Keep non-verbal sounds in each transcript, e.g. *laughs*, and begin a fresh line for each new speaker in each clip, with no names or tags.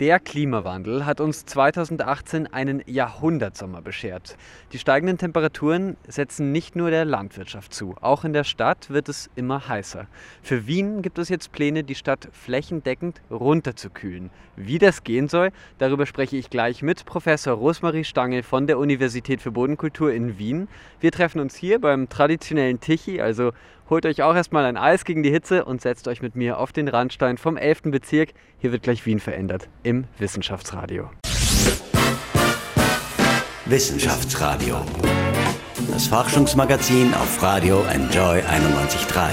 Der Klimawandel hat uns 2018 einen Jahrhundertsommer beschert. Die steigenden Temperaturen setzen nicht nur der Landwirtschaft zu, auch in der Stadt wird es immer heißer. Für Wien gibt es jetzt Pläne, die Stadt flächendeckend runterzukühlen. Wie das gehen soll, darüber spreche ich gleich mit Professor Rosmarie Stangl von der Universität für Bodenkultur in Wien. Wir treffen uns hier beim traditionellen Tichy, also holt euch auch erstmal ein Eis gegen die Hitze und setzt euch mit mir auf den Randstein vom 11. Bezirk. Hier wird gleich Wien verändert im Wissenschaftsradio.
Wissenschaftsradio. Das Forschungsmagazin auf Radio Enjoy 91.3.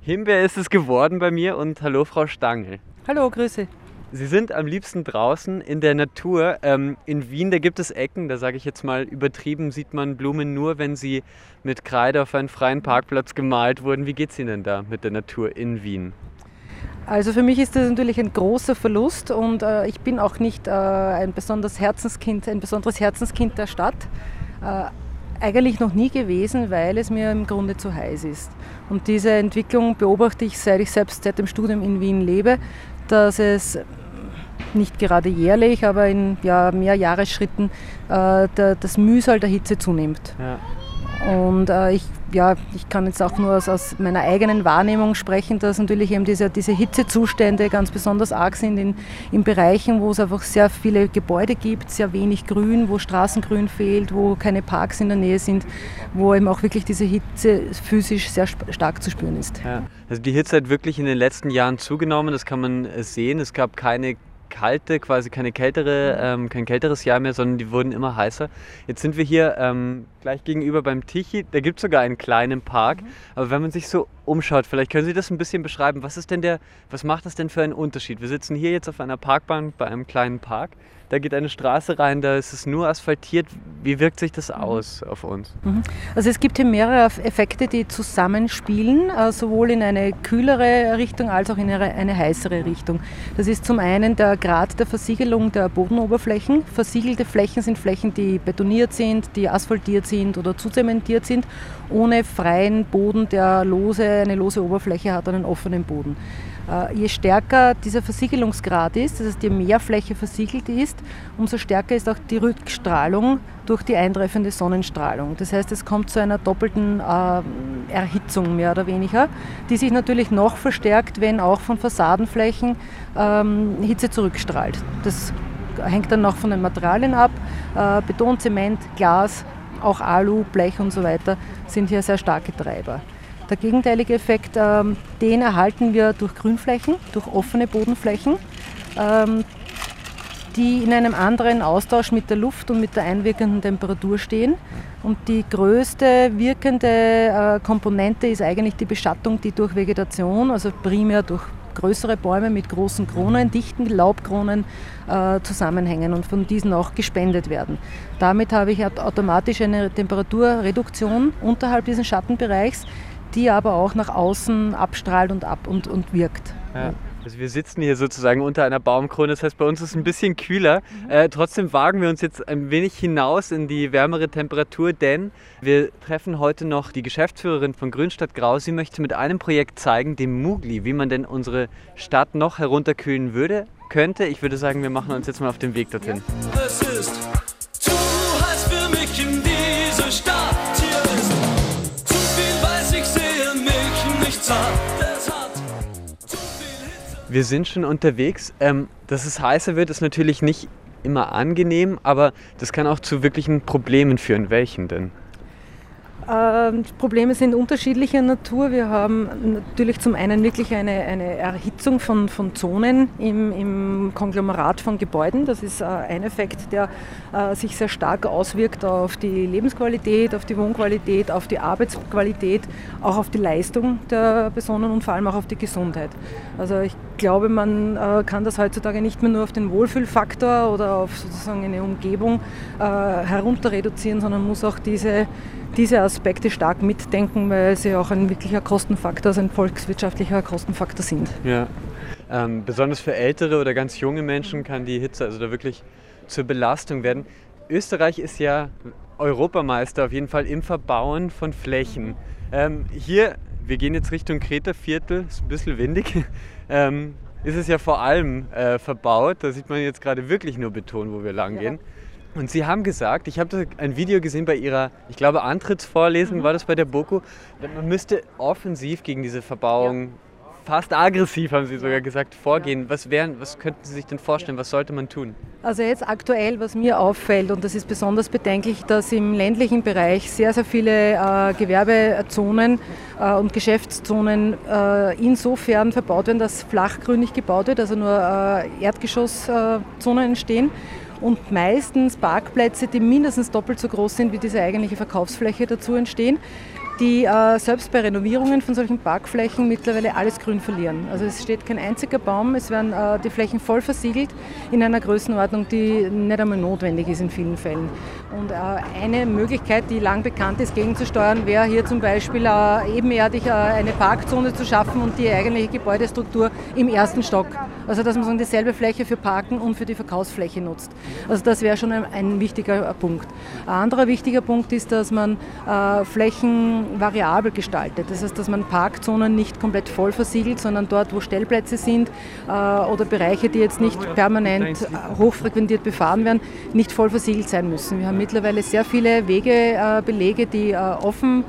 Himbeer ist es geworden bei mir und hallo Frau Stangl.
Hallo, Grüße.
Sie sind am liebsten draußen in der Natur. Ähm, in Wien, da gibt es Ecken, da sage ich jetzt mal übertrieben, sieht man Blumen nur, wenn sie mit Kreide auf einen freien Parkplatz gemalt wurden. Wie geht es Ihnen da mit der Natur in Wien?
Also für mich ist das natürlich ein großer Verlust und äh, ich bin auch nicht äh, ein besonderes Herzenskind, ein besonderes Herzenskind der Stadt. Äh, eigentlich noch nie gewesen, weil es mir im Grunde zu heiß ist. Und diese Entwicklung beobachte ich, seit ich selbst seit dem Studium in Wien lebe, dass es nicht gerade jährlich, aber in ja, mehr Jahresschritten äh, der, das Mühsal der Hitze zunimmt. Ja. Und äh, ich, ja, ich kann jetzt auch nur aus, aus, meiner eigenen Wahrnehmung sprechen, dass natürlich eben diese, diese Hitzezustände ganz besonders arg sind in, in Bereichen, wo es einfach sehr viele Gebäude gibt, sehr wenig Grün, wo Straßengrün fehlt, wo keine Parks in der Nähe sind, wo eben auch wirklich diese Hitze physisch sehr stark zu spüren ist.
Ja. Also die Hitze hat wirklich in den letzten Jahren zugenommen, das kann man äh, sehen. Es gab keine kalte, quasi keine kältere, ähm, kein kälteres Jahr mehr, sondern die wurden immer heißer. Jetzt sind wir hier ähm, gleich gegenüber beim Tichy. Da gibt es sogar einen kleinen Park. Mhm. Aber wenn man sich so umschaut, vielleicht können Sie das ein bisschen beschreiben. Was ist denn der, was macht das denn für einen Unterschied? Wir sitzen hier jetzt auf einer Parkbahn bei einem kleinen Park da geht eine Straße rein, da ist es nur asphaltiert. Wie wirkt sich das mhm. aus auf uns?
Mhm. Also es gibt hier mehrere Effekte, die zusammenspielen, äh, sowohl in eine kühlere Richtung als auch in eine, eine heißere Richtung. Das ist zum einen der Grad der Versiegelung der Bodenoberflächen. Versiegelte Flächen sind Flächen, die betoniert sind, die asphaltiert sind oder zuzementiert sind, ohne freien Boden, der lose, eine lose Oberfläche hat, einen offenen Boden. Äh, je stärker dieser Versiegelungsgrad ist, das heißt je mehr Fläche versiegelt ist, umso stärker ist auch die Rückstrahlung durch die eintreffende Sonnenstrahlung. Das heißt, es kommt zu einer doppelten äh, Erhitzung mehr oder weniger, die sich natürlich noch verstärkt, wenn auch von Fassadenflächen ähm, Hitze zurückstrahlt. Das hängt dann noch von den Materialien ab. Äh, Beton, Zement, Glas, auch Alu, Blech und so weiter sind hier sehr starke Treiber. Der gegenteilige Effekt, ähm, den erhalten wir durch Grünflächen, durch offene Bodenflächen, ähm, die in einem anderen Austausch mit der Luft und mit der einwirkenden Temperatur stehen. Und die größte wirkende äh, Komponente ist eigentlich die Beschattung, die durch Vegetation, also primär durch größere Bäume mit großen Kronen, dichten Laubkronen äh, zusammenhängen und von diesen auch gespendet werden. Damit habe ich automatisch eine Temperaturreduktion unterhalb dieses Schattenbereichs, die aber auch nach außen abstrahlt und, ab und, und wirkt.
Ja. Also wir sitzen hier sozusagen unter einer Baumkrone, das heißt bei uns ist es ein bisschen kühler. Mhm. Äh, trotzdem wagen wir uns jetzt ein wenig hinaus in die wärmere Temperatur, denn wir treffen heute noch die Geschäftsführerin von Grünstadt Grau. Sie möchte mit einem Projekt zeigen, dem Mugli, wie man denn unsere Stadt noch herunterkühlen würde, könnte. Ich würde sagen, wir machen uns jetzt mal auf den Weg dorthin. Ja. Wir sind schon unterwegs. Ähm, dass es heißer wird, ist natürlich nicht immer angenehm, aber das kann auch zu wirklichen Problemen führen. Welchen denn?
Ähm, die Probleme sind unterschiedlicher Natur. Wir haben natürlich zum einen wirklich eine, eine Erhitzung von, von Zonen im, im, Konglomerat von Gebäuden. Das ist äh, ein Effekt, der äh, sich sehr stark auswirkt auf die Lebensqualität, auf die Wohnqualität, auf die Arbeitsqualität, auch auf die Leistung der Personen und vor allem auch auf die Gesundheit. Also ich glaube, man äh, kann das heutzutage nicht mehr nur auf den Wohlfühlfaktor oder auf sozusagen eine Umgebung herunter reduzieren, sondern muss auch diese diese Aspekte stark mitdenken, weil sie auch ein wirklicher Kostenfaktor, also ein volkswirtschaftlicher Kostenfaktor sind.
Ja. Ähm, besonders für ältere oder ganz junge Menschen kann die Hitze also da wirklich zur Belastung werden. Österreich ist ja Europameister auf jeden Fall im Verbauen von Flächen. Ähm, hier, wir gehen jetzt Richtung Kreta Viertel, ist ein bisschen windig. *laughs* Ähm, ist es ja vor allem äh, verbaut. Da sieht man jetzt gerade wirklich nur Beton, wo wir lang gehen. Ja. Und Sie haben gesagt, ich habe ein Video gesehen bei Ihrer, ich glaube, Antrittsvorlesung mhm. war das bei der BOKU, man müsste offensiv gegen diese Verbauung ja fast aggressiv, haben Sie sogar gesagt, vorgehen. Was, wären, was könnten Sie sich denn vorstellen? Was sollte man tun?
Also jetzt aktuell, was mir auffällt, und das ist besonders bedenklich, dass im ländlichen Bereich sehr, sehr viele äh, Gewerbezonen äh, und Geschäftszonen äh, insofern verbaut werden, dass flachgründig gebaut wird, also nur äh, Erdgeschosszonen entstehen und meistens Parkplätze, die mindestens doppelt so groß sind wie diese eigentliche Verkaufsfläche dazu entstehen die äh, selbst bei Renovierungen von solchen Parkflächen mittlerweile alles Grün verlieren. Also es steht kein einziger Baum, es werden äh, die Flächen voll versiegelt in einer Größenordnung, die nicht einmal notwendig ist in vielen Fällen. Und äh, eine Möglichkeit, die lang bekannt ist, gegenzusteuern, wäre hier zum Beispiel äh, ebenerdig äh, eine Parkzone zu schaffen und die eigentliche Gebäudestruktur im ersten Stock. Also dass man so dieselbe Fläche für Parken und für die Verkaufsfläche nutzt. Also das wäre schon ein, ein, wichtiger Punkt. Ein anderer wichtiger Punkt ist, dass man äh, Flächen variabel gestaltet. Das heißt, dass man Parkzonen nicht komplett voll versiegelt, sondern dort, wo Stellplätze sind äh, oder Bereiche, die jetzt nicht permanent hochfrequentiert befahren werden, nicht voll versiegelt sein müssen. Wir haben mittlerweile sehr viele Wegebelege, die äh, offen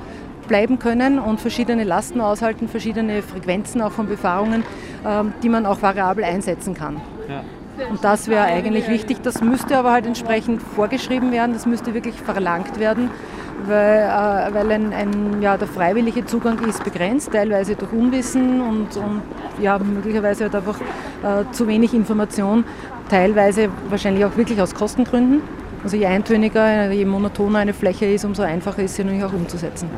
bleiben können und verschiedene Lasten aushalten, verschiedene Frequenzen auch von Befahrungen, ähm, die man auch variabel einsetzen kann. Ja. Und das wäre eigentlich wichtig. Das müsste aber halt entsprechend vorgeschrieben werden, das müsste wirklich verlangt werden weil, äh, weil ein, ein, ja, der freiwillige Zugang ist begrenzt, teilweise durch Unwissen und, und ja, möglicherweise halt einfach äh, zu wenig Information, teilweise wahrscheinlich auch wirklich aus Kostengründen. Also je eintöniger, je monotoner eine Fläche ist, umso einfacher ist sie natürlich auch umzusetzen.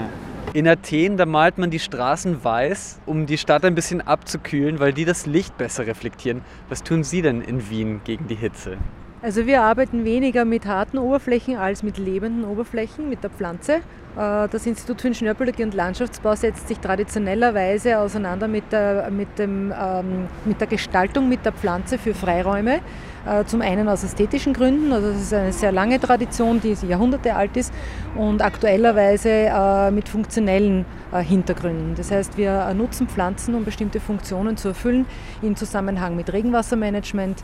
In Athen, da malt man die Straßen weiß, um die Stadt ein bisschen abzukühlen, weil die das Licht besser reflektieren. Was tun Sie denn in Wien gegen die Hitze?
Also wir arbeiten weniger mit harten Oberflächen als mit lebenden Oberflächen, mit der Pflanze. Äh, das Institut für Ingenieurbiologie und Landschaftsbau setzt sich traditionellerweise auseinander mit der, mit, dem, ähm, mit der Gestaltung mit der Pflanze für Freiräume. Äh, zum einen aus ästhetischen Gründen, also das ist eine sehr lange Tradition, die Jahrhunderte alt ist und aktuellerweise äh, mit funktionellen Hintergründen. Das heißt, wir nutzen Pflanzen, um bestimmte Funktionen zu erfüllen, im Zusammenhang mit Regenwassermanagement,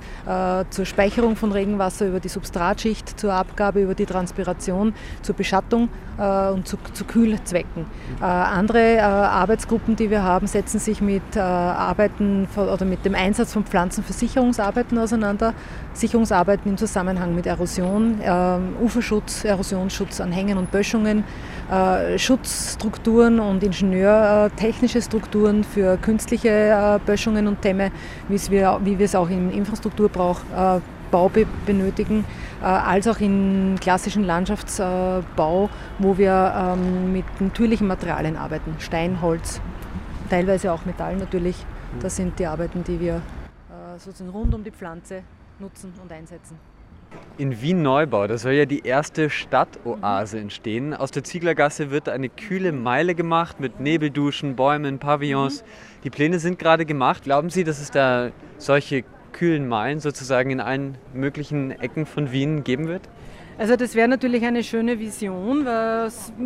zur Speicherung von Regenwasser über die Substratschicht, zur Abgabe über die Transpiration, zur Beschattung und zu, zu Kühlzwecken. Andere Arbeitsgruppen, die wir haben, setzen sich mit Arbeiten oder mit dem Einsatz von Pflanzen für Sicherungsarbeiten auseinander. Sicherungsarbeiten im Zusammenhang mit Erosion, äh, Uferschutz, Erosionsschutz an Hängen und Böschungen, äh, Schutzstrukturen und ingenieurtechnische Strukturen für künstliche äh, Böschungen und Dämme, wie wir es auch im Infrastrukturbau äh, benötigen, äh, als auch im klassischen Landschaftsbau, wo wir ähm, mit natürlichen Materialien arbeiten, Stein, Holz, teilweise auch Metall natürlich. Das sind die Arbeiten, die wir äh, sozusagen rund um die Pflanze nutzen und einsetzen.
In Wien Neubau, da soll ja die erste Stadtoase mhm. entstehen. Aus der Zieglergasse wird eine kühle Meile gemacht mit Nebelduschen, Bäumen, Pavillons. Mhm. Die Pläne sind gerade gemacht. Glauben Sie, dass es da solche kühlen Meilen sozusagen in allen möglichen Ecken von Wien geben wird?
Also das wäre natürlich eine schöne Vision.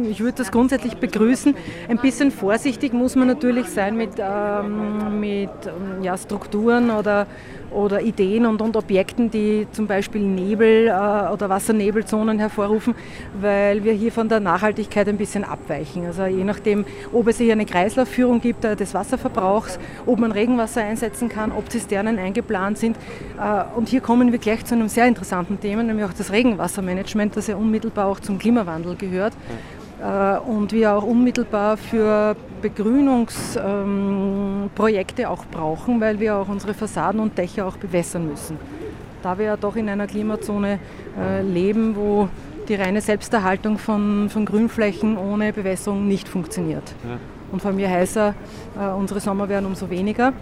Ich würde das grundsätzlich begrüßen. Ein bisschen vorsichtig muss man natürlich sein mit, ähm, mit ja, Strukturen oder oder Ideen und, und Objekten, die zum Beispiel Nebel äh, oder Wassernebelzonen hervorrufen, weil wir hier von der Nachhaltigkeit ein bisschen abweichen. Also je nachdem, ob es hier eine Kreislaufführung gibt äh, des Wasserverbrauchs, ob man Regenwasser einsetzen kann, ob Zisternen eingeplant sind. Äh, und hier kommen wir gleich zu einem sehr interessanten Thema, nämlich auch das Regenwassermanagement, das ja unmittelbar auch zum Klimawandel gehört. Äh, und wir auch unmittelbar für Begrünungsprojekte auch brauchen, weil wir auch unsere Fassaden und Dächer auch bewässern müssen. Da wir ja doch in einer Klimazone äh, leben, wo die reine Selbsterhaltung von, von Grünflächen ohne Bewässerung nicht funktioniert. Ja. Und vor allem je heißer äh, unsere Sommer werden, umso weniger.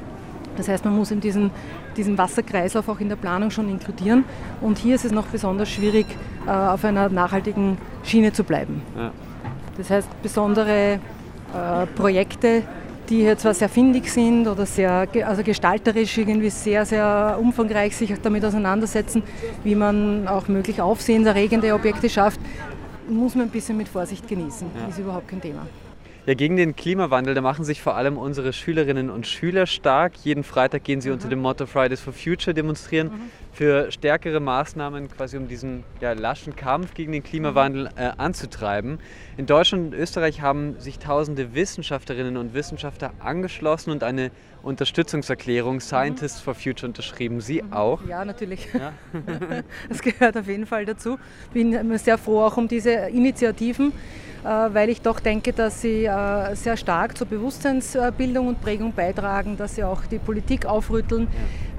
Das heißt, man muss in diesen, diesen Wasserkreislauf auch in der Planung schon inkludieren. Und hier ist es noch besonders schwierig, auf einer nachhaltigen Schiene zu bleiben. Ja. Das heißt, besondere äh, Projekte, die hier zwar sehr findig sind oder sehr also gestalterisch irgendwie sehr, sehr umfangreich sich damit auseinandersetzen, wie man auch möglich aufsehenserregende Objekte schafft, muss man ein bisschen mit Vorsicht genießen. Ja. Ist überhaupt kein Thema.
Ja, gegen den Klimawandel, da machen sich vor allem unsere Schülerinnen und Schüler stark. Jeden Freitag gehen sie mhm. unter dem Motto Fridays for Future demonstrieren mhm. für stärkere Maßnahmen, quasi um diesen ja, laschen Kampf gegen den Klimawandel äh, anzutreiben. In Deutschland und Österreich haben sich tausende Wissenschaftlerinnen und Wissenschaftler angeschlossen und eine Unterstützungserklärung Scientists mhm. for Future unterschrieben. Sie mhm. auch?
Ja, natürlich. Ja? *laughs* das gehört auf jeden Fall dazu. Bin sehr froh auch um diese Initiativen. Äh, weil ich doch denke, dass sie äh, sehr stark zur Bewusstseinsbildung und Prägung beitragen, dass sie auch die Politik aufrütteln,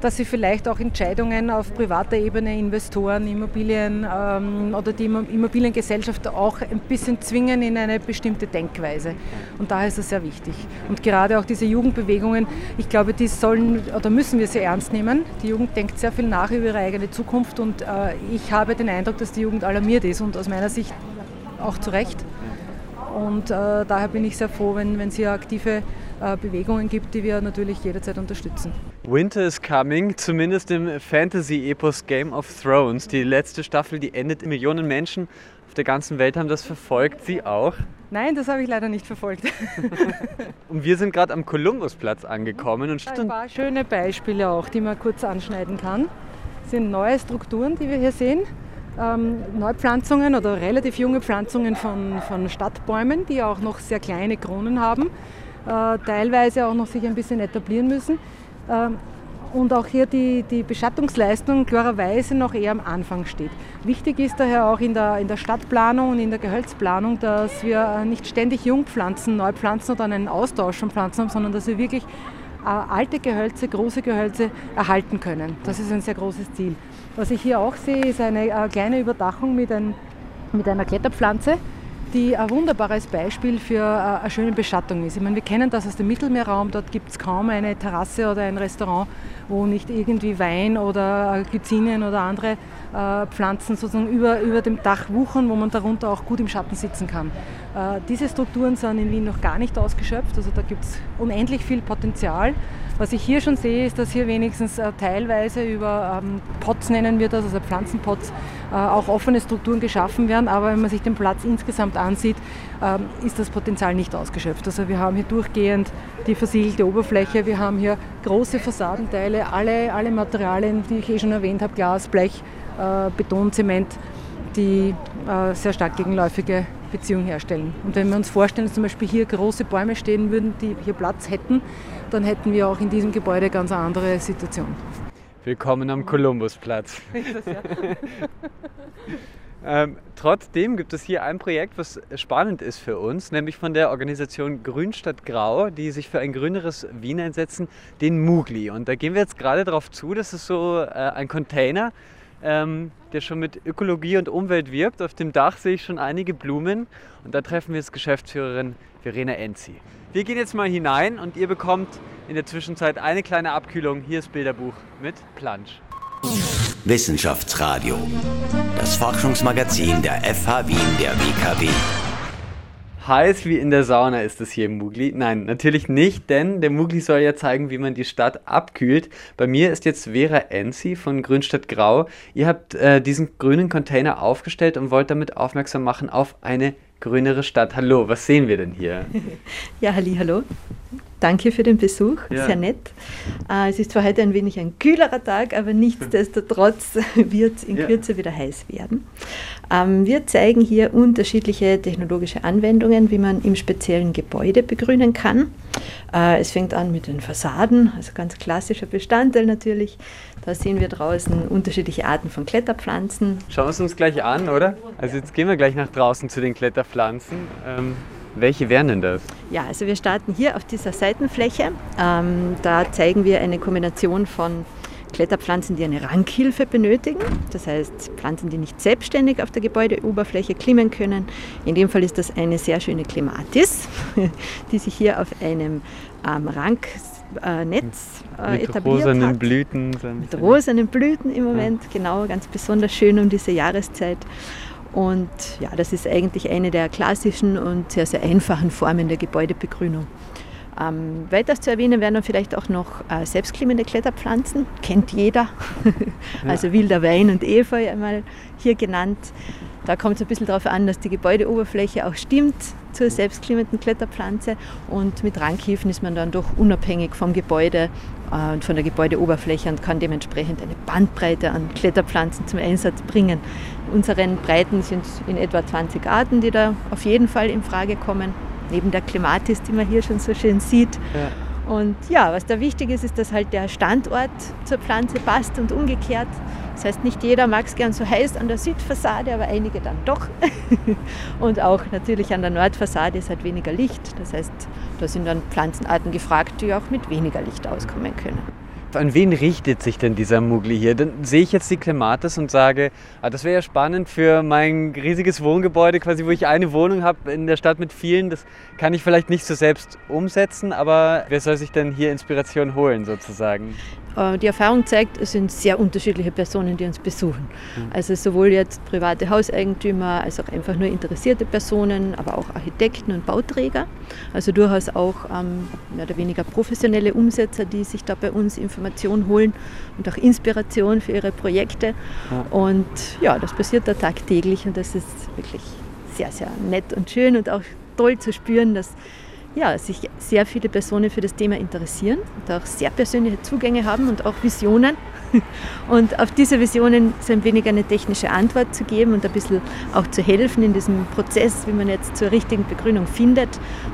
dass sie vielleicht auch Entscheidungen auf privater Ebene, Investoren, Immobilien ähm, oder die Immobiliengesellschaft auch ein bisschen zwingen in eine bestimmte Denkweise. Und daher ist es sehr wichtig. Und gerade auch diese Jugendbewegungen, ich glaube, die sollen oder müssen wir sehr ernst nehmen. Die Jugend denkt sehr viel nach über ihre eigene Zukunft und äh, ich habe den Eindruck, dass die Jugend alarmiert ist und aus meiner Sicht auch zu Recht. Und äh, daher bin ich sehr froh, wenn es hier aktive Bewegungen gibt, die wir natürlich jederzeit unterstützen.
Winter is Coming, zumindest im Fantasy-Epos Game of Thrones. Die letzte Staffel, die endet. Millionen Menschen auf der ganzen Welt haben das verfolgt. Sie auch?
Nein, das habe ich leider nicht verfolgt. *laughs*
und wir sind gerade am Kolumbusplatz angekommen. Und
Ein paar schöne Beispiele auch, die man kurz anschneiden kann. Das sind neue Strukturen, die wir hier sehen ähm, Neupflanzungen oder relativ junge Pflanzungen von, von Stadtbäumen, die auch noch sehr kleine Kronen haben, äh, teilweise auch noch sich ein bisschen etablieren müssen. Ähm, und auch hier die, die Beschattungsleistung klarerweise noch eher am Anfang steht. Wichtig ist daher auch in der, in der Stadtplanung und in der Gehölzplanung, dass wir nicht ständig Jungpflanzen neu pflanzen oder einen Austausch von Pflanzen haben, sondern dass wir wirklich äh, alte Gehölze, große Gehölze erhalten können. Das ist ein sehr großes Ziel. Was ich hier auch sehe, ist eine äh, kleine Überdachung mit, ein, mit einer Kletterpflanze, die ein wunderbares Beispiel für äh, eine schöne Beschattung ist. Ich meine, wir kennen das aus dem Mittelmeerraum, dort gibt es kaum eine Terrasse oder ein Restaurant, wo nicht irgendwie Wein oder Glycinien oder andere äh, Pflanzen sozusagen über, über dem Dach wuchern, wo man darunter auch gut im Schatten sitzen kann. Äh, diese Strukturen sind in Wien noch gar nicht ausgeschöpft, also da gibt es unendlich viel Potenzial. Was ich hier schon sehe, ist, dass hier wenigstens äh, teilweise über ähm, Pots nennen wir das, also Pflanzenpots, äh, auch offene Strukturen geschaffen werden. Aber wenn man sich den Platz insgesamt ansieht, ähm, ist das Potenzial nicht ausgeschöpft. Also wir haben hier durchgehend die versiegelte Oberfläche, wir haben hier große Fassadenteile, alle, alle Materialien, die ich eh schon erwähnt habe, Glas, Blech, äh, Beton, Zement, die sehr stark gegenläufige Beziehungen herstellen. Und wenn wir uns vorstellen, dass zum Beispiel hier große Bäume stehen würden, die hier Platz hätten, dann hätten wir auch in diesem Gebäude ganz eine andere Situation.
Willkommen am Kolumbusplatz. *laughs* *laughs* ähm, trotzdem gibt es hier ein Projekt, was spannend ist für uns, nämlich von der Organisation Grünstadt Grau, die sich für ein grüneres Wien einsetzen, den Mugli. Und da gehen wir jetzt gerade darauf zu, das ist so äh, ein Container, ähm, der schon mit Ökologie und Umwelt wirbt. Auf dem Dach sehe ich schon einige Blumen und da treffen wir jetzt Geschäftsführerin Verena Enzi. Wir gehen jetzt mal hinein und ihr bekommt in der Zwischenzeit eine kleine Abkühlung. Hier ist Bilderbuch mit Plansch.
Wissenschaftsradio, das Forschungsmagazin der FH Wien der WKW.
Heiß wie in der Sauna ist es hier im Mugli. Nein, natürlich nicht, denn der Mugli soll ja zeigen, wie man die Stadt abkühlt. Bei mir ist jetzt Vera Enzi von Grünstadt Grau. Ihr habt äh, diesen grünen Container aufgestellt und wollt damit aufmerksam machen auf eine grünere Stadt. Hallo, was sehen wir denn hier? *laughs*
Ja, halli, hallo. Danke für den Besuch, ja. sehr nett. Äh, es ist zwar heute ein wenig ein kühlerer Tag, aber nichtsdestotrotz *laughs* wird es in Kürze ja. wieder heiß werden. Ähm, wir zeigen hier unterschiedliche technologische Anwendungen, wie man im speziellen Gebäude begrünen kann. Äh, es fängt an mit den Fassaden, also ganz klassischer Bestandteil natürlich. Da sehen wir draußen unterschiedliche Arten von Kletterpflanzen.
Schauen wir es uns gleich an, oder? Also jetzt gehen wir gleich nach draußen zu den Kletterpflanzen. Welche wären denn das?
Ja, also wir starten hier auf dieser Seitenfläche. Ähm, da zeigen wir eine Kombination von Kletterpflanzen, die eine Rankhilfe benötigen. Das heißt Pflanzen, die nicht selbstständig auf der Gebäudeoberfläche klimmen können. In dem Fall ist das eine sehr schöne Klimatis, *laughs* die sich hier auf einem ähm, Ranknetz äh,
Mit
etabliert
rosanen
hat.
Blüten.
Mit rosanen Blüten im Moment, ja. genau, ganz besonders schön um diese Jahreszeit. Und ja, das ist eigentlich eine der klassischen und sehr, sehr einfachen Formen der Gebäudebegrünung. Ähm, weiters zu erwähnen wären dann vielleicht auch noch äh, selbstklimmende Kletterpflanzen, kennt jeder. *laughs* also wilder Wein und Efeu einmal hier genannt. Da kommt es ein bisschen darauf an, dass die Gebäudeoberfläche auch stimmt zur selbstklimenden Kletterpflanze. Und mit Rankhiefen ist man dann doch unabhängig vom Gebäude äh, und von der Gebäudeoberfläche und kann dementsprechend eine Bandbreite an Kletterpflanzen zum Einsatz bringen. In unseren Breiten sind in etwa 20 Arten, die da auf jeden Fall in Frage kommen. Neben der Klimatis, die man hier schon so schön sieht. Ja. Und ja, was da wichtig ist, ist, dass halt der Standort zur Pflanze passt und umgekehrt. Das heißt, nicht jeder mag es gern so heiß an der Südfassade, aber einige dann doch. *laughs* und auch natürlich an der Nordfassade ist halt weniger Licht. Das heißt, da sind dann Pflanzenarten gefragt, die auch mit weniger Licht auskommen können.
An wen richtet sich denn dieser Mugli hier? Dann sehe ich jetzt die Klimatis und sage, ah, das wäre ja spannend für mein riesiges Wohngebäude, quasi wo ich eine Wohnung habe in der Stadt mit vielen. Das kann ich vielleicht nicht so selbst umsetzen, aber wer soll sich denn hier Inspiration holen sozusagen?
Äh, die Erfahrung zeigt, es sind sehr unterschiedliche Personen, die uns besuchen. Mhm. Also sowohl jetzt private Hauseigentümer als auch einfach nur interessierte Personen, aber auch Architekten und Bauträger. Also durchaus auch ähm, mehr oder weniger professionelle Umsetzer, die sich da bei uns Informationen holen und auch Inspiration für ihre Projekte. Ja. Und ja, das passiert da tagtäglich und das ist wirklich sehr, sehr nett und schön und auch toll zu spüren, dass ja, sich sehr viele Personen für das Thema interessieren und auch sehr persönliche Zugänge haben und auch Visionen. *laughs* Und auf diese Visionen so ein wenig eine technische Antwort zu geben und ein bisschen auch zu helfen in diesem Prozess, wie man jetzt zur richtigen Begrünung findet,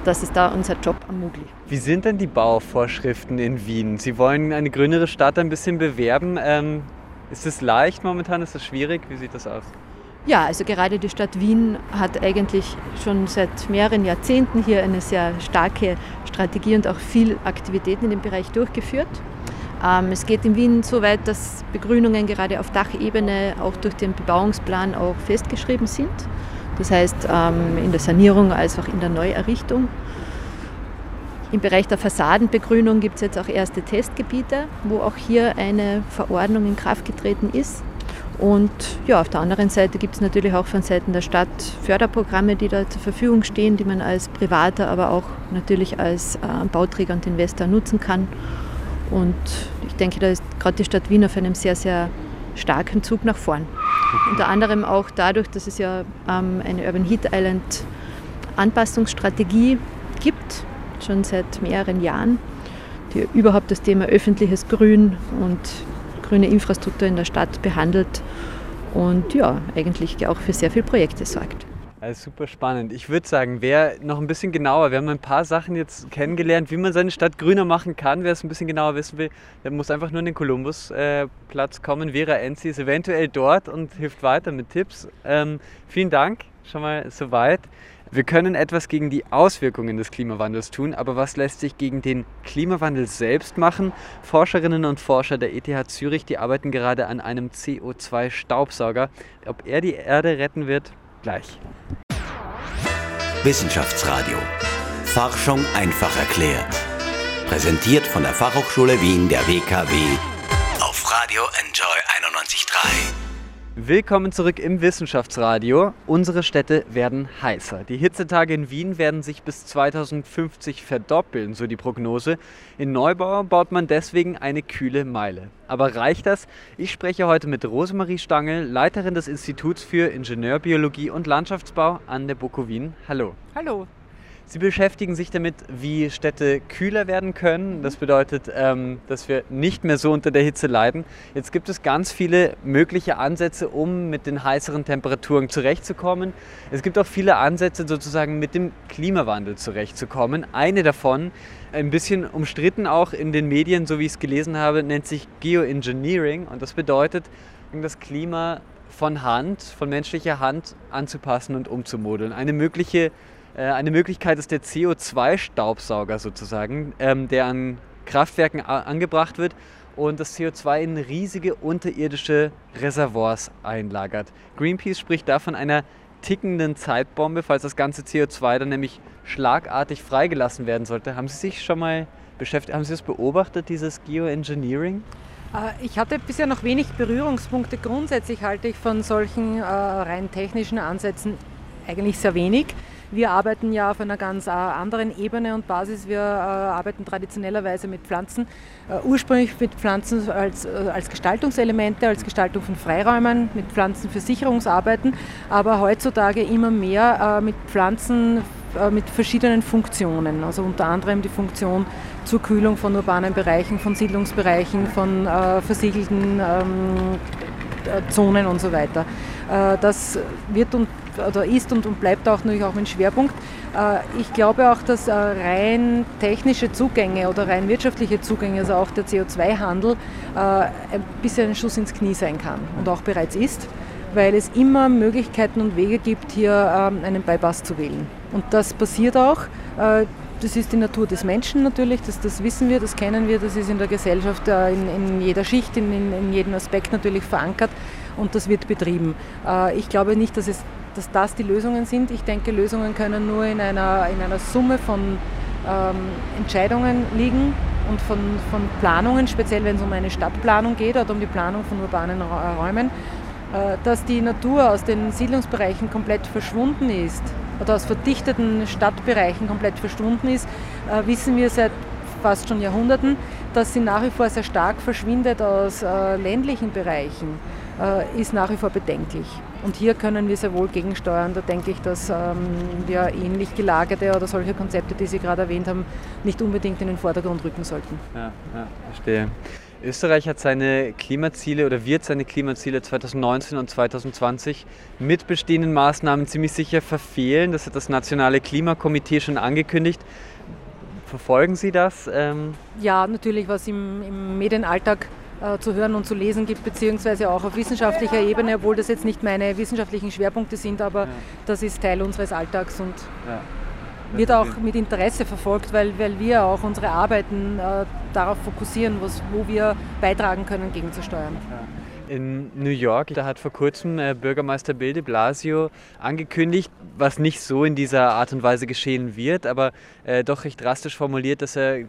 das ist da unser Job am Mugli.
Wie sind denn die Bauvorschriften in Wien? Sie wollen eine grünere Stadt ein bisschen bewerben. Ähm, ist es leicht momentan? Ist es schwierig? Wie sieht das aus?
Ja, also gerade die Stadt Wien hat eigentlich schon seit mehreren Jahrzehnten hier eine sehr starke Strategie und auch viel Aktivitäten in dem Bereich durchgeführt. Ähm, es geht in Wien so weit, dass Begrünungen gerade auf Dachebene auch durch den Bebauungsplan auch festgeschrieben sind. Das heißt ähm, in der Sanierung als auch in der Neuerrichtung. Im Bereich der Fassadenbegrünung gibt es jetzt auch erste Testgebiete, wo auch hier eine Verordnung in Kraft getreten ist. Und ja, auf der anderen Seite gibt es natürlich auch von Seiten der Stadt Förderprogramme, die da zur Verfügung stehen, die man als Privater, aber auch natürlich als äh, Bauträger und Investor nutzen kann. Und ich denke, da ist gerade die Stadt Wien auf einem sehr, sehr starken Zug nach vorn. Unter anderem auch dadurch, dass es ja ähm, eine Urban Heat Island Anpassungsstrategie gibt, schon seit mehreren Jahren, die überhaupt das Thema öffentliches Grün und grüne Infrastruktur in der Stadt behandelt und ja, eigentlich auch für sehr viele Projekte sorgt.
Also super spannend. Ich würde sagen, wer noch ein bisschen genauer, wir haben ein paar Sachen jetzt kennengelernt, wie man seine Stadt grüner machen kann. Wer es ein bisschen genauer wissen will, der muss einfach nur in den Kolumbusplatz kommen. Vera Enzi ist eventuell dort und hilft weiter mit Tipps. Ähm, vielen Dank schon mal soweit. Wir können etwas gegen die Auswirkungen des Klimawandels tun, aber was lässt sich gegen den Klimawandel selbst machen? Forscherinnen und Forscher der ETH Zürich, die arbeiten gerade an einem CO2-Staubsauger. Ob er die Erde retten wird, gleich.
Wissenschaftsradio. Forschung einfach erklärt. Präsentiert von der Fachhochschule Wien der WKW auf Radio Enjoy 91.3.
Willkommen zurück im Wissenschaftsradio. Unsere Städte werden heißer. Die Hitzetage in Wien werden sich bis 2050 verdoppeln, so die Prognose. In Neubau baut man deswegen eine kühle Meile. Aber reicht das? Ich spreche heute mit Rosemarie Stangl, Leiterin des Instituts für Ingenieurbiologie und Landschaftsbau an der BOKU Wien. Hallo.
Hallo.
Sie beschäftigen sich damit, wie Städte kühler werden können. Das bedeutet, ähm, dass wir nicht mehr so unter der Hitze leiden. Jetzt gibt es ganz viele mögliche Ansätze, um mit den heißeren Temperaturen zurechtzukommen. Es gibt auch viele Ansätze, sozusagen mit dem Klimawandel zurechtzukommen. Eine davon, ein bisschen umstritten auch in den Medien, so wie ich es gelesen habe, nennt sich Geoengineering. Und das bedeutet, das Klima von Hand, von menschlicher Hand anzupassen und umzumodeln. Eine mögliche eine Möglichkeit ist der CO2-Staubsauger sozusagen, ähm, der an Kraftwerken angebracht wird und das CO2 in riesige unterirdische Reservoirs einlagert. Greenpeace spricht da von einer tickenden Zeitbombe, falls das ganze CO2 dann nämlich schlagartig freigelassen werden sollte. Haben Sie sich schon mal beschäftigt, haben Sie das beobachtet, dieses Geoengineering?
Äh, ich hatte bisher noch wenig Berührungspunkte. Grundsätzlich halte ich von solchen äh, rein technischen Ansätzen eigentlich sehr wenig. Wir arbeiten ja auf einer ganz äh, anderen Ebene und Basis. Wir äh, arbeiten traditionellerweise mit Pflanzen, äh, ursprünglich mit Pflanzen als, als Gestaltungselemente, als Gestaltung von Freiräumen, mit Pflanzen für Sicherungsarbeiten, aber heutzutage immer mehr mit Pflanzen mit verschiedenen Funktionen, also unter anderem die Funktion zur Kühlung von urbanen Bereichen, von Siedlungsbereichen, von äh, versiegelten ähm, Zonen und so weiter. Äh, das wird und, oder ist und, und bleibt auch natürlich auch ein Schwerpunkt. Äh, ich glaube auch, dass äh, rein technische Zugänge oder rein wirtschaftliche Zugänge, also auch der CO2-Handel, ein bisschen ein Schuss ins Knie sein kann und auch bereits ist, weil es immer Möglichkeiten und Wege gibt, hier ähm, einen Bypass zu wählen. Und das passiert auch. Das ist die Natur des Menschen natürlich, das, das wissen wir, das kennen wir, das ist in der Gesellschaft in, in jeder Schicht, in, in, jedem Aspekt natürlich verankert und das wird betrieben. Äh, ich glaube nicht, dass, es, dass das die Lösungen sind. Ich denke, Lösungen können nur in einer, in einer Summe von ähm, Entscheidungen liegen und von, von Planungen, speziell wenn es um eine Stadtplanung geht oder um die Planung von urbanen Räumen. Äh, dass die Natur aus den Siedlungsbereichen komplett verschwunden ist oder aus verdichteten Stadtbereichen komplett verschwunden ist, äh, wissen wir seit fast schon Jahrhunderten, dass sie nach wie vor sehr stark verschwindet aus ländlichen Bereichen. Äh, ist nach wie vor bedenklich. Und hier können wir sehr wohl gegensteuern. Da denke ich, dass ähm, wir ähnlich gelagerte oder solche Konzepte, die Sie gerade erwähnt haben, nicht unbedingt in den Vordergrund rücken sollten.
Ja, ja verstehe. Österreich hat seine Klimaziele oder wird seine Klimaziele 2019 und 2020 mit bestehenden Maßnahmen ziemlich sicher verfehlen. Das hat das Nationale Klimakomitee schon angekündigt. Verfolgen Sie das?
Ähm ja, natürlich, was im, im Medienalltag äh, zu hören und zu lesen gibt, beziehungsweise auch auf wissenschaftlicher Ebene, obwohl das jetzt nicht meine wissenschaftlichen Schwerpunkte sind, aber ja. das ist Teil unseres Alltags und ja. Wird auch mit Interesse verfolgt, weil, weil wir auch unsere Arbeiten äh, darauf fokussieren, was, wo wir beitragen können, gegenzusteuern.
In New York, da hat vor kurzem äh, Bürgermeister Bill de Blasio angekündigt, was nicht so in dieser Art und Weise geschehen wird, aber äh, doch recht drastisch formuliert, dass er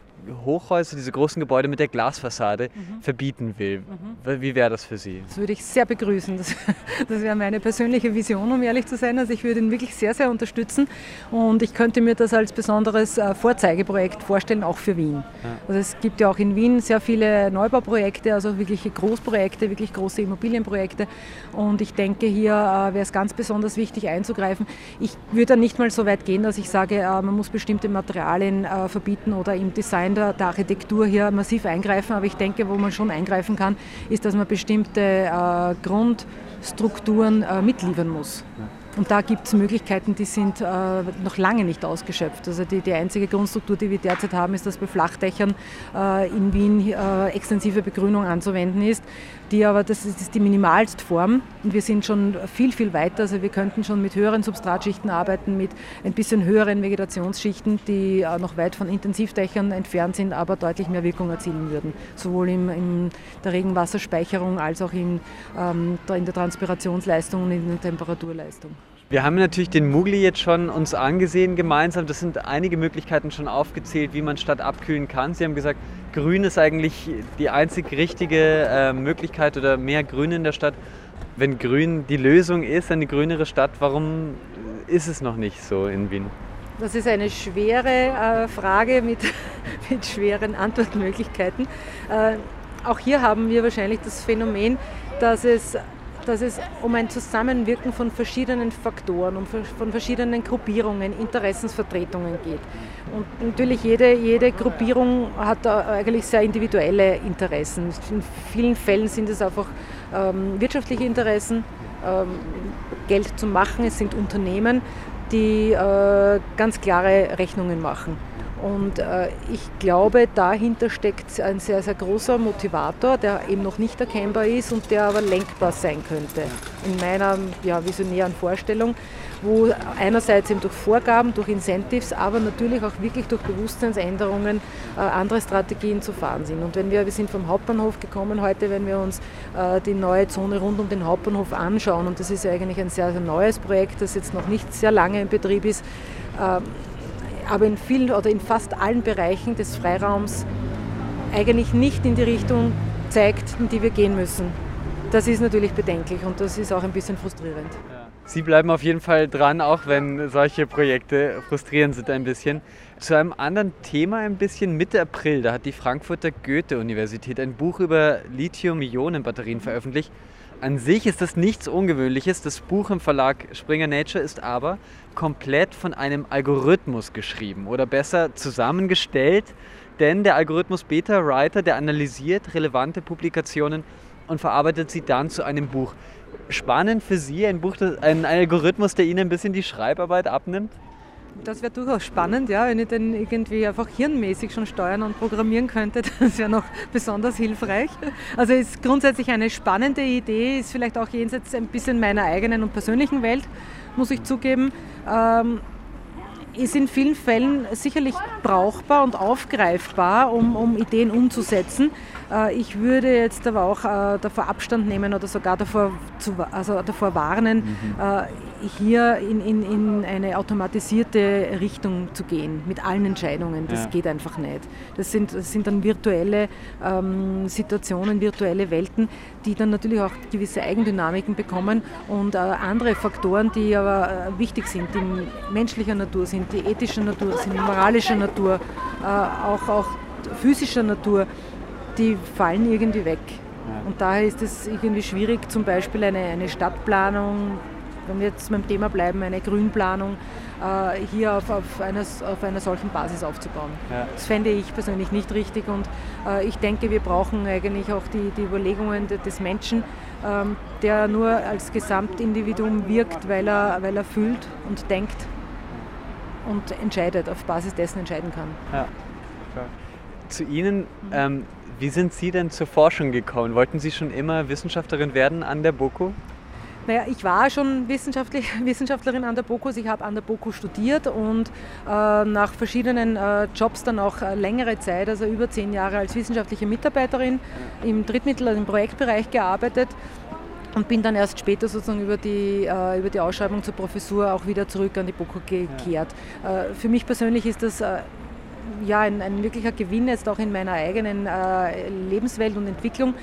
Hochhäuser, diese großen Gebäude mit der Glasfassade mhm. verbieten will. Mhm. Wie wäre das für Sie?
Das würde ich sehr begrüßen. Das, *laughs* das wäre meine persönliche Vision, um ehrlich zu sein. Also ich würde ihn wirklich sehr, sehr unterstützen und ich könnte mir das als besonderes äh, Vorzeigeprojekt vorstellen, auch für Wien. Ja. Also es gibt ja auch in Wien sehr viele Neubauprojekte, also wirkliche Großprojekte, wirklich große Immobilienprojekte und ich denke, hier äh, wäre es ganz besonders wichtig einzugreifen. Ich würde nicht mal so weit gehen, dass ich sage, äh, man muss bestimmte Materialien verbieten oder im Design der, der, Architektur hier massiv eingreifen, aber ich denke, wo man schon eingreifen kann, ist, dass man bestimmte äh, Grundstrukturen äh, mitliefern muss. Und da gibt es Möglichkeiten, die sind äh, noch lange nicht ausgeschöpft. Also die, die, einzige Grundstruktur, die wir derzeit haben, ist, dass bei Flachdächern äh, in Wien äh, extensive Begrünung anzuwenden ist. Die aber, das ist, die minimalste Form und wir sind schon viel, viel weiter. Also wir könnten schon mit höheren Substratschichten arbeiten, mit ein bisschen höheren Vegetationsschichten, die äh, noch weit von Intensivdächern entfernt sind, aber deutlich mehr Wirkung erzielen würden. Sowohl in, in der Regenwasserspeicherung als auch in, ähm, in der Transpirationsleistung und in der Temperaturleistung.
Wir haben natürlich den Mugli jetzt schon uns angesehen gemeinsam. Das sind einige Möglichkeiten schon aufgezählt, wie man Stadt abkühlen kann. Sie haben gesagt, Grün ist eigentlich die einzig richtige äh, Möglichkeit oder mehr Grün in der Stadt. Wenn Grün die Lösung ist, eine grünere Stadt, warum ist es noch nicht so in Wien?
Das ist eine schwere äh, Frage mit, *laughs* mit schweren Antwortmöglichkeiten. Äh, auch hier haben wir wahrscheinlich das Phänomen, dass es dass es um ein Zusammenwirken von verschiedenen Faktoren, um von verschiedenen Gruppierungen, Interessensvertretungen geht. Und natürlich jede, jede Gruppierung hat eigentlich sehr individuelle Interessen. In vielen Fällen sind es einfach ähm, wirtschaftliche Interessen, ähm, Geld zu machen, es sind Unternehmen, die äh, ganz klare Rechnungen machen. Und äh, ich glaube, dahinter steckt ein sehr, sehr großer Motivator, der eben noch nicht erkennbar ist und der aber lenkbar sein könnte. In meiner ja, visionären Vorstellung, wo einerseits eben durch Vorgaben, durch Incentives, aber natürlich auch wirklich durch Bewusstseinsänderungen äh, andere Strategien zu fahren sind. Und wenn wir, wir sind vom Hauptbahnhof gekommen heute, wenn wir uns äh, die neue Zone rund um den Hauptbahnhof anschauen, und das ist ja eigentlich ein sehr, sehr neues Projekt, das jetzt noch nicht sehr lange in Betrieb ist, ähm, aber in vielen oder in fast allen Bereichen des Freiraums eigentlich nicht in die Richtung zeigt, in die wir gehen müssen. Das ist natürlich bedenklich und das ist auch ein bisschen frustrierend.
Sie bleiben auf jeden Fall dran, auch wenn solche Projekte frustrierend sind ein bisschen. Zu einem anderen Thema ein bisschen. Mitte April, da hat die Frankfurter Goethe-Universität ein Buch über Lithium-Ionen-Batterien veröffentlicht. An sich ist das nichts Ungewöhnliches. Das Buch im Verlag Springer Nature ist aber komplett von einem Algorithmus geschrieben oder besser zusammengestellt, denn der Algorithmus Beta Writer, der analysiert relevante Publikationen und verarbeitet sie dann zu einem Buch. Spannend für Sie, ein, Buch, ein Algorithmus, der Ihnen ein bisschen die Schreibarbeit abnimmt?
Das wäre durchaus spannend, ja, wenn ich den irgendwie einfach hirnmäßig schon steuern und programmieren könnte. *laughs* Das wäre noch besonders hilfreich. Also ist grundsätzlich eine spannende Idee, ist vielleicht auch jenseits ein bisschen meiner eigenen und persönlichen Welt, muss ich zugeben. Ähm, ist in vielen Fällen sicherlich brauchbar und aufgreifbar, um, um Ideen umzusetzen. Äh, ich würde jetzt aber auch äh, davor Abstand nehmen oder sogar davor, zu, also davor warnen, mhm. Äh, hier in, in, in eine automatisierte Richtung zu gehen mit allen Entscheidungen. Das ja. geht einfach nicht. Das sind, das sind dann virtuelle ähm, Situationen, virtuelle Welten, die dann natürlich auch gewisse Eigendynamiken bekommen und äh, andere Faktoren, die aber äh, wichtig sind, die menschlicher Natur sind, die ethischer Natur sind, moralischer Natur, äh, auch, auch physischer Natur die fallen irgendwie weg. Und daher ist es irgendwie schwierig, zum Beispiel eine, eine Stadtplanung, wenn wir jetzt beim Thema bleiben, eine Grünplanung, äh, hier auf, auf, einer, auf einer solchen Basis aufzubauen. Ja. Das fände ich persönlich nicht richtig und äh, ich denke, wir brauchen eigentlich auch die, die Überlegungen des Menschen, ähm, der nur als Gesamtindividuum wirkt, weil er, weil er fühlt und denkt und entscheidet, auf Basis dessen entscheiden kann. Ja.
Zu Ihnen, ähm, wie sind Sie denn zur Forschung gekommen? Wollten Sie schon immer Wissenschaftlerin werden an der BOKU?
Naja, ich war schon *laughs* Wissenschaftlerin an der BOKU. Ich habe an der BOKU studiert und äh, nach verschiedenen äh, Jobs dann auch äh, längere Zeit, also über zehn Jahre als wissenschaftliche Mitarbeiterin im Drittmittel, also im Projektbereich gearbeitet und bin dann erst später sozusagen über die, äh, über die Ausschreibung zur Professur auch wieder zurück an die BOKU gekehrt. Ja. Äh, für mich persönlich ist das äh, ja, ein, ein, wirklicher Gewinn jetzt auch in meiner eigenen äh, Lebenswelt und Entwicklung,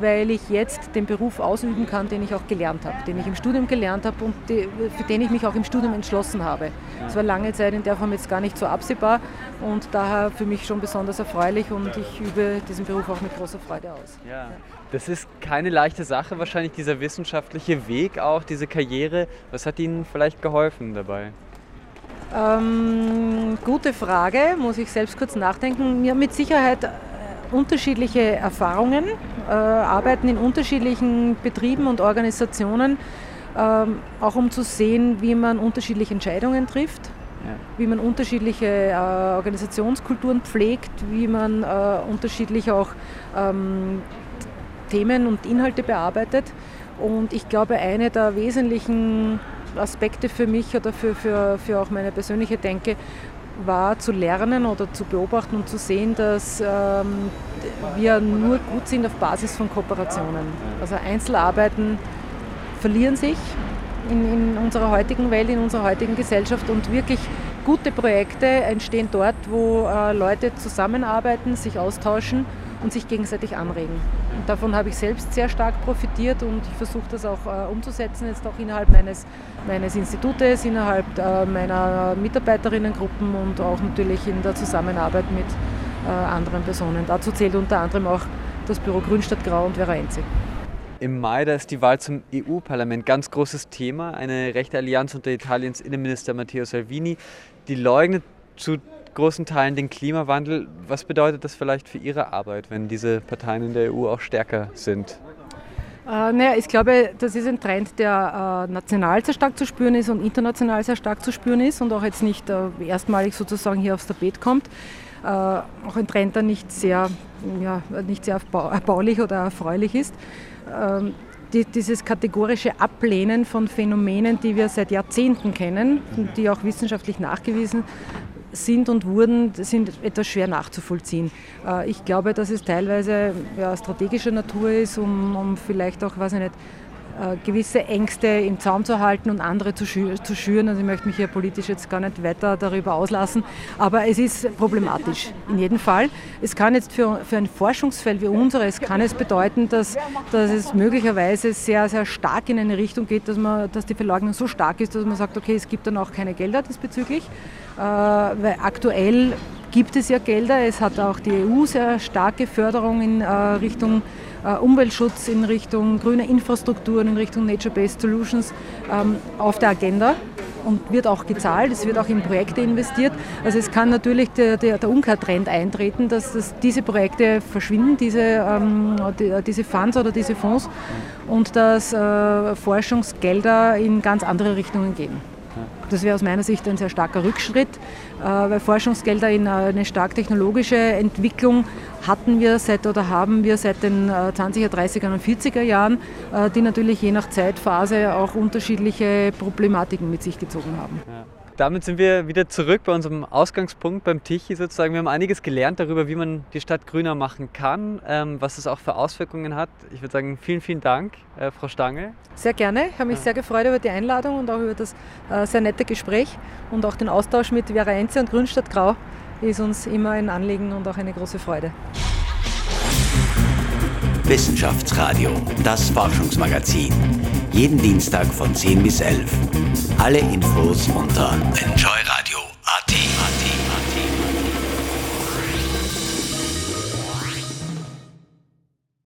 weil ich jetzt den Beruf ausüben kann, den ich auch gelernt habe, den ich im Studium gelernt habe und die, für den ich mich auch im Studium entschlossen habe. Es war lange Zeit in der Form jetzt gar nicht so absehbar und daher für mich schon besonders erfreulich und ich übe diesen Beruf auch mit großer Freude aus.
Ja. Das ist keine leichte Sache, wahrscheinlich dieser wissenschaftliche Weg auch, diese Karriere. Was hat Ihnen vielleicht geholfen dabei?
Ähm, gute Frage, muss ich selbst kurz nachdenken. Mir mit Sicherheit unterschiedliche Erfahrungen, äh, arbeiten in unterschiedlichen Betrieben und Organisationen, ähm, auch um zu sehen, wie man unterschiedliche Entscheidungen trifft, ja. wie man unterschiedliche äh, Organisationskulturen pflegt, wie man äh, unterschiedlich auch ähm, Themen und Inhalte bearbeitet. Und ich glaube, eine der wesentlichen Aspekte für mich oder für, für, für auch meine persönliche Denke war zu lernen oder zu beobachten und zu sehen, dass ähm, wir nur gut sind auf Basis von Kooperationen. Also Einzelarbeiten verlieren sich in, in unserer heutigen Welt, in unserer heutigen Gesellschaft und wirklich gute Projekte entstehen dort, wo äh, Leute zusammenarbeiten, sich austauschen und sich gegenseitig anregen. Davon habe ich selbst sehr stark profitiert und ich versuche das auch äh, umzusetzen, jetzt auch innerhalb meines, meines Institutes, innerhalb äh, meiner Mitarbeiterinnengruppen und auch natürlich in der Zusammenarbeit mit äh, anderen Personen. Dazu zählt unter anderem auch das Büro Grünstadt Grau und Vera Enzi.
Im Mai, da ist die Wahl zum EU-Parlament ganz großes Thema. Eine rechte Allianz unter Italiens Innenminister Matteo Salvini, die leugnet zu großen Teilen den Klimawandel. Was bedeutet das vielleicht für Ihre Arbeit, wenn diese Parteien in der EU auch stärker sind?
Äh, naja, ich glaube, das ist ein Trend, der äh, national sehr stark zu spüren ist und international sehr stark zu spüren ist und auch jetzt nicht äh, erstmalig sozusagen hier aufs Tapet kommt. Äh, auch ein Trend, der nicht sehr, ja, nicht sehr erbaulich oder erfreulich ist. Ähm, die, dieses kategorische Ablehnen von Phänomenen, die wir seit Jahrzehnten kennen, die auch wissenschaftlich nachgewiesen sind und wurden, sind etwas schwer nachzuvollziehen. Äh, ich glaube, dass es teilweise ja, strategischer Natur ist, um, um vielleicht auch, weiß ich nicht, gewisse Ängste im Zaum zu halten und andere zu, schü zu schüren. Also ich möchte mich hier politisch jetzt gar nicht weiter darüber auslassen, aber es ist problematisch in jedem Fall. Es kann jetzt für, für ein Forschungsfeld wie unseres, kann es bedeuten, dass, dass es möglicherweise sehr, sehr stark in eine Richtung geht, dass, man, dass die Verleugnung so stark ist, dass man sagt, okay, es gibt dann auch keine Gelder diesbezüglich, äh, weil aktuell gibt es ja Gelder. Es hat auch die EU sehr starke Förderung in äh, Richtung äh, Umweltschutz, in Richtung grüne Infrastrukturen, in Richtung Nature-Based Solutions ähm, auf der Agenda und wird auch gezahlt, es wird auch in Projekte investiert. Also es kann natürlich der, der, der Umkehrtrend eintreten, dass, dass, diese Projekte verschwinden, diese, ähm, die, diese Funds oder diese Fonds und dass äh, Forschungsgelder in ganz andere Richtungen gehen. Das wäre aus meiner Sicht ein sehr starker Rückschritt, äh, weil Forschungsgelder in eine stark technologische Entwicklung hatten wir seit oder haben wir seit den 20er, 30er und 40er Jahren, äh, die natürlich je nach Zeitphase auch unterschiedliche Problematiken mit sich gezogen haben. Ja
damit sind wir wieder zurück bei unserem Ausgangspunkt beim Tichy sozusagen. Wir haben einiges gelernt darüber, wie man die Stadt grüner machen kann, ähm, was es auch für Auswirkungen hat. Ich würde sagen, vielen, vielen Dank, äh, Frau Stange.
Sehr gerne. Ich habe mich sehr gefreut über die Einladung und auch über das äh, sehr nette Gespräch und auch den Austausch mit Vera Enze und Grünstadt Grau ist uns immer ein Anliegen und auch eine große Freude.
Wissenschaftsradio, das Forschungsmagazin. Jeden Dienstag von 10 bis 11. Alle Infos unter enjoyradio.at.